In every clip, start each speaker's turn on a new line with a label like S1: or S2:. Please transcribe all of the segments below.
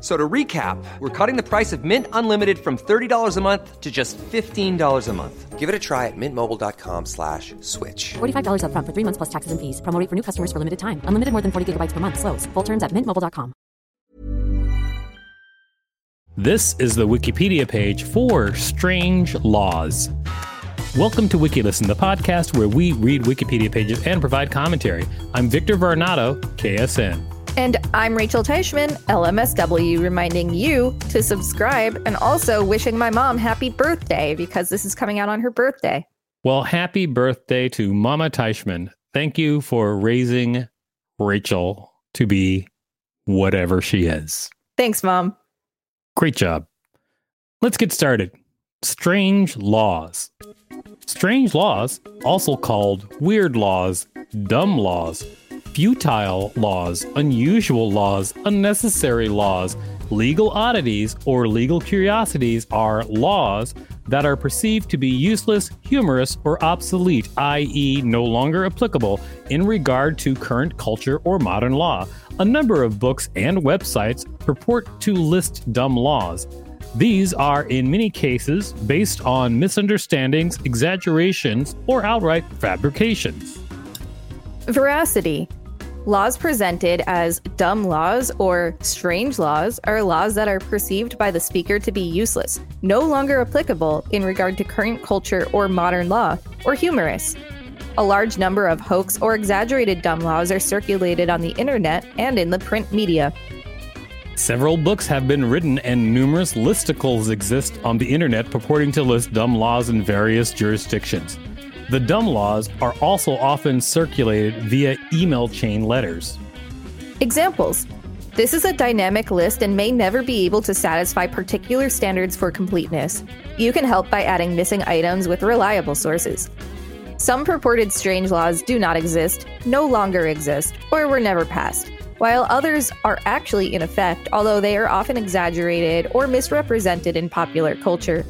S1: So to recap, we're cutting the price of Mint Unlimited from $30 a month to just $15 a month. Give it a try at mintmobile.com slash switch.
S2: $45 up front for three months plus taxes and fees. Promo for new customers for limited time. Unlimited more than 40 gigabytes per month. Slows. Full terms at mintmobile.com.
S3: This is the Wikipedia page for Strange Laws. Welcome to WikiListen, the podcast where we read Wikipedia pages and provide commentary. I'm Victor Varnado, KSN.
S4: And I'm Rachel Teichman, LMSW, reminding you to subscribe and also wishing my mom happy birthday because this is coming out on her birthday.
S3: Well, happy birthday to Mama Teichman. Thank you for raising Rachel to be whatever she is.
S4: Thanks, Mom.
S3: Great job. Let's get started. Strange laws. Strange laws, also called weird laws, dumb laws, futile laws, unusual laws, unnecessary laws, legal oddities, or legal curiosities are laws that are perceived to be useless, humorous, or obsolete, i.e., no longer applicable in regard to current culture or modern law. A number of books and websites purport to list dumb laws. These are, in many cases, based on misunderstandings, exaggerations, or outright fabrications.
S4: Veracity. Laws presented as dumb laws or strange laws are laws that are perceived by the speaker to be useless, no longer applicable in regard to current culture or modern law, or humorous. A large number of hoax or exaggerated dumb laws are circulated on the internet and in the print media.
S3: Several books have been written, and numerous listicles exist on the internet purporting to list dumb laws in various jurisdictions. The dumb laws are also often circulated via email chain letters.
S4: Examples This is a dynamic list and may never be able to satisfy particular standards for completeness. You can help by adding missing items with reliable sources. Some purported strange laws do not exist, no longer exist, or were never passed, while others are actually in effect, although they are often exaggerated or misrepresented in popular culture.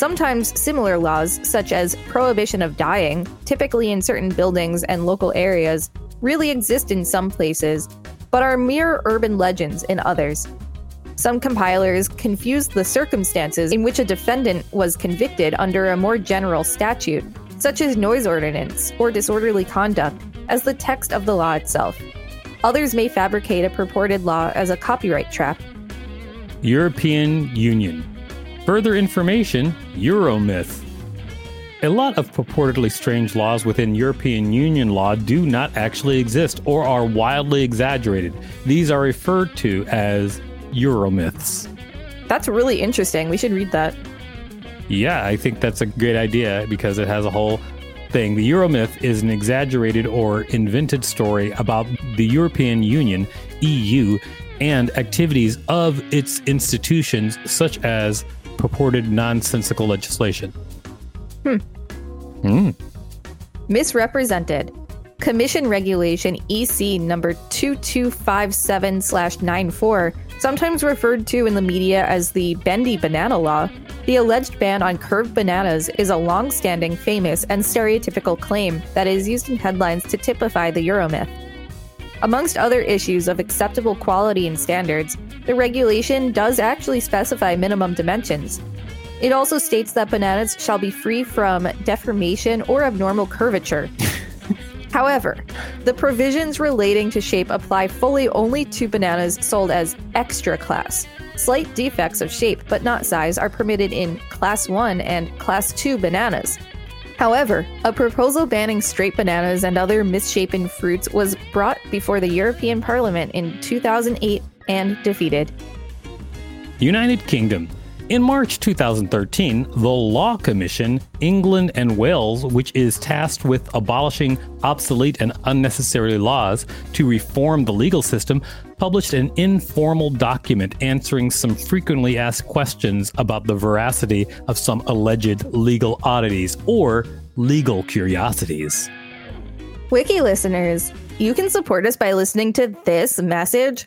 S4: Sometimes similar laws, such as prohibition of dying, typically in certain buildings and local areas, really exist in some places, but are mere urban legends in others. Some compilers confuse the circumstances in which a defendant was convicted under a more general statute, such as noise ordinance or disorderly conduct, as the text of the law itself. Others may fabricate a purported law as a copyright trap.
S3: European Union. Further information Euromyth. A lot of purportedly strange laws within European Union law do not actually exist or are wildly exaggerated. These are referred to as Euromyths.
S4: That's really interesting. We should read that.
S3: Yeah, I think that's a great idea because it has a whole thing. The Euromyth is an exaggerated or invented story about the European Union, EU, and activities of its institutions, such as purported nonsensical legislation.
S4: Hmm.
S3: Hmm.
S4: Misrepresented. Commission Regulation EC number 2257 94, sometimes referred to in the media as the Bendy Banana Law, The alleged ban on curved bananas is a long standing, famous, and stereotypical claim that is used in headlines to typify the Euromyth. Amongst other issues of acceptable quality and standards, the regulation does actually specify minimum dimensions. It also states that bananas shall be free from deformation or abnormal curvature. However, the provisions relating to shape apply fully only to bananas sold as extra class. Slight defects of shape but not size are permitted in Class 1 and Class 2 bananas. However, a proposal banning straight bananas and other misshapen fruits was brought before the European Parliament in 2008 and defeated.
S3: United Kingdom. In March 2013, the Law Commission, England and Wales, which is tasked with abolishing obsolete and unnecessary laws to reform the legal system, published an informal document answering some frequently asked questions about the veracity of some alleged legal oddities or legal curiosities.
S4: Wiki listeners, you can support us by listening to this message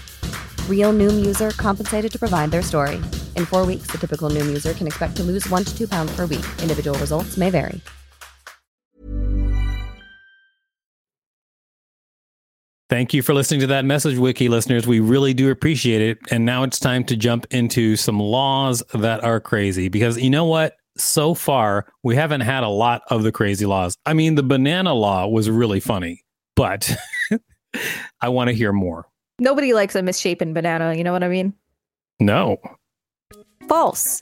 S2: Real Noom user compensated to provide their story. In four weeks, the typical Noom user can expect to lose one to two pounds per week. Individual results may vary.
S3: Thank you for listening to that message, Wiki listeners. We really do appreciate it. And now it's time to jump into some laws that are crazy because you know what? So far, we haven't had a lot of the crazy laws. I mean, the banana law was really funny, but I want to hear more.
S4: Nobody likes a misshapen banana, you know what I mean?
S3: No.
S4: False.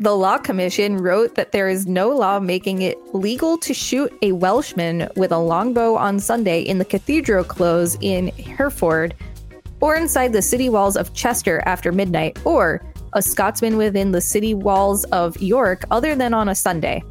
S4: The Law Commission wrote that there is no law making it legal to shoot a Welshman with a longbow on Sunday in the cathedral close in Hereford or inside the city walls of Chester after midnight, or a Scotsman within the city walls of York other than on a Sunday.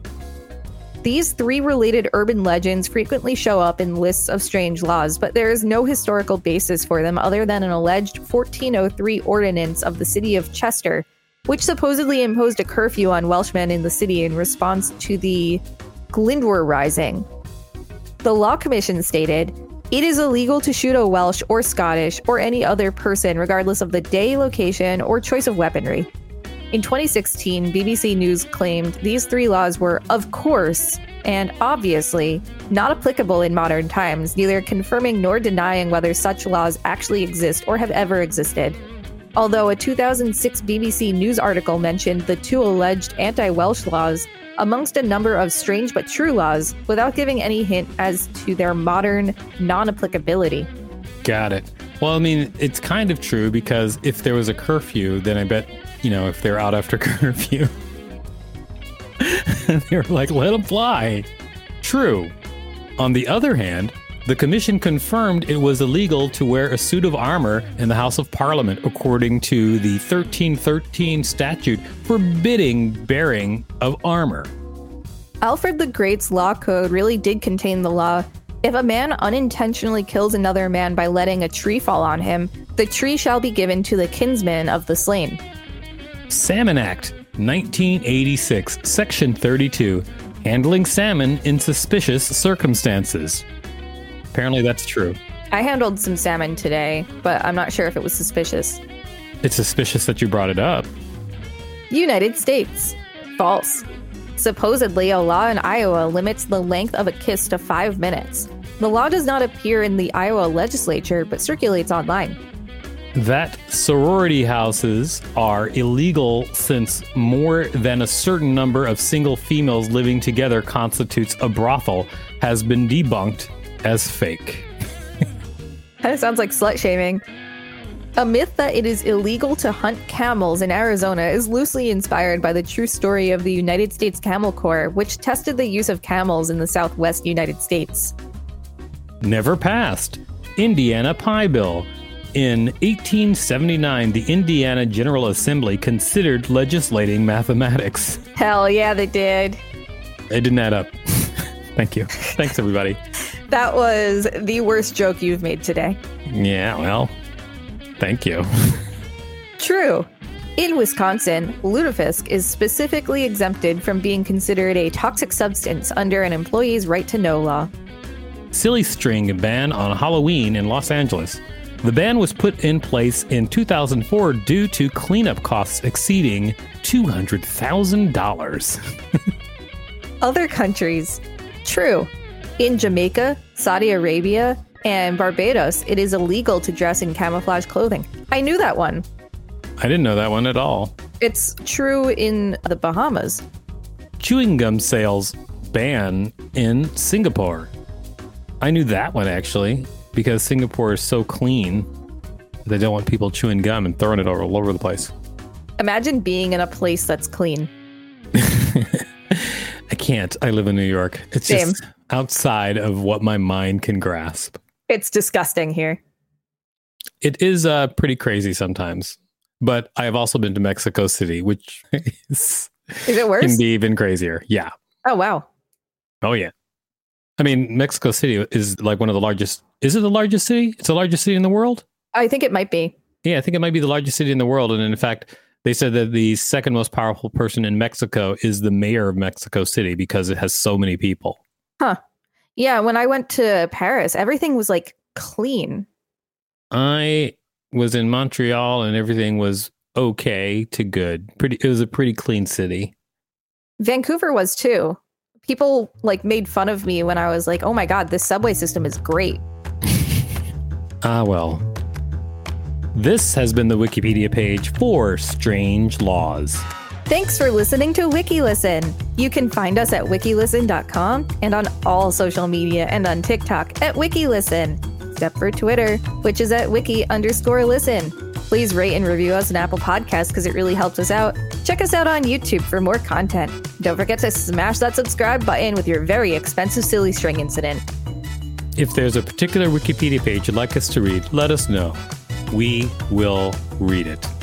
S4: These three related urban legends frequently show up in lists of strange laws, but there is no historical basis for them other than an alleged 1403 ordinance of the city of Chester which supposedly imposed a curfew on Welshmen in the city in response to the Glyndwr Rising. The Law Commission stated, it is illegal to shoot a Welsh or Scottish or any other person, regardless of the day, location, or choice of weaponry. In 2016, BBC News claimed these three laws were, of course, and obviously, not applicable in modern times, neither confirming nor denying whether such laws actually exist or have ever existed although a 2006 BBC News article mentioned the two alleged anti Welsh laws amongst a number of strange but true laws without giving any hint as to their modern non applicability.
S3: Got it. Well, I mean, it's kind of true because if there was a curfew, then I bet, you know, if they're out after curfew, they were like, let them fly. True. On the other hand, the commission confirmed it was illegal to wear a suit of armor in the House of Parliament, according to the 1313 statute forbidding bearing of armor.
S4: Alfred the Great's law code really did contain the law if a man unintentionally kills another man by letting a tree fall on him, the tree shall be given to the kinsman of the slain.
S3: Salmon Act, 1986, Section 32, handling salmon in suspicious circumstances. Apparently, that's true.
S4: I handled some salmon today, but I'm not sure if it was suspicious.
S3: It's suspicious that you brought it up.
S4: United States. False. Supposedly, a law in Iowa limits the length of a kiss to five minutes. The law does not appear in the Iowa legislature, but circulates online.
S3: That sorority houses are illegal since more than a certain number of single females living together constitutes a brothel has been debunked as fake.
S4: kind of sounds like slut shaming. A myth that it is illegal to hunt camels in Arizona is loosely inspired by the true story of the United States Camel Corps, which tested the use of camels in the southwest United States.
S3: Never passed. Indiana Pi Bill. In 1879, the Indiana General Assembly considered legislating mathematics.
S4: Hell yeah, they did.
S3: It didn't add up. Thank you. Thanks, everybody.
S4: That was the worst joke you've made today.
S3: Yeah, well, thank you.
S4: True. In Wisconsin, lutefisk is specifically exempted from being considered a toxic substance under an employee's right to know law.
S3: Silly string ban on Halloween in Los Angeles. The ban was put in place in 2004 due to cleanup costs exceeding $200,000.
S4: Other countries. True. In Jamaica, Saudi Arabia, and Barbados, it is illegal to dress in camouflage clothing. I knew that one.
S3: I didn't know that one at all.
S4: It's true in the Bahamas.
S3: Chewing gum sales ban in Singapore. I knew that one actually because Singapore is so clean. They don't want people chewing gum and throwing it all over the place.
S4: Imagine being in a place that's clean.
S3: I can't. I live in New York. It's
S4: Same.
S3: just outside of what my mind can grasp.
S4: It's disgusting here.
S3: It is uh, pretty crazy sometimes. But I have also been to Mexico City, which is,
S4: Is it worse?
S3: can be even crazier. Yeah.
S4: Oh, wow.
S3: Oh, yeah. I mean, Mexico City is like one of the largest. Is it the largest city? It's the largest city in the world?
S4: I think it might be.
S3: Yeah, I think it might be the largest city in the world. And in fact, they said that the second most powerful person in Mexico is the mayor of Mexico City because it has so many people. Huh.
S4: Yeah, when I went to Paris, everything was like clean.
S3: I was in Montreal and everything was okay to good. Pretty it was a pretty clean city.
S4: Vancouver was too. People like made fun of me when I was like, "Oh my god, this subway system is great."
S3: Ah well. This has been the Wikipedia page for Strange Laws.
S4: Thanks for listening to WikiListen. You can find us at wikilisten.com and on all social media and on TikTok at WikiListen, except for Twitter, which is at wiki underscore listen. Please rate and review us on Apple Podcasts because it really helps us out. Check us out on YouTube for more content. Don't forget to smash that subscribe button with your very expensive silly string incident.
S3: If there's a particular Wikipedia page you'd like us to read, let us know. We will read it.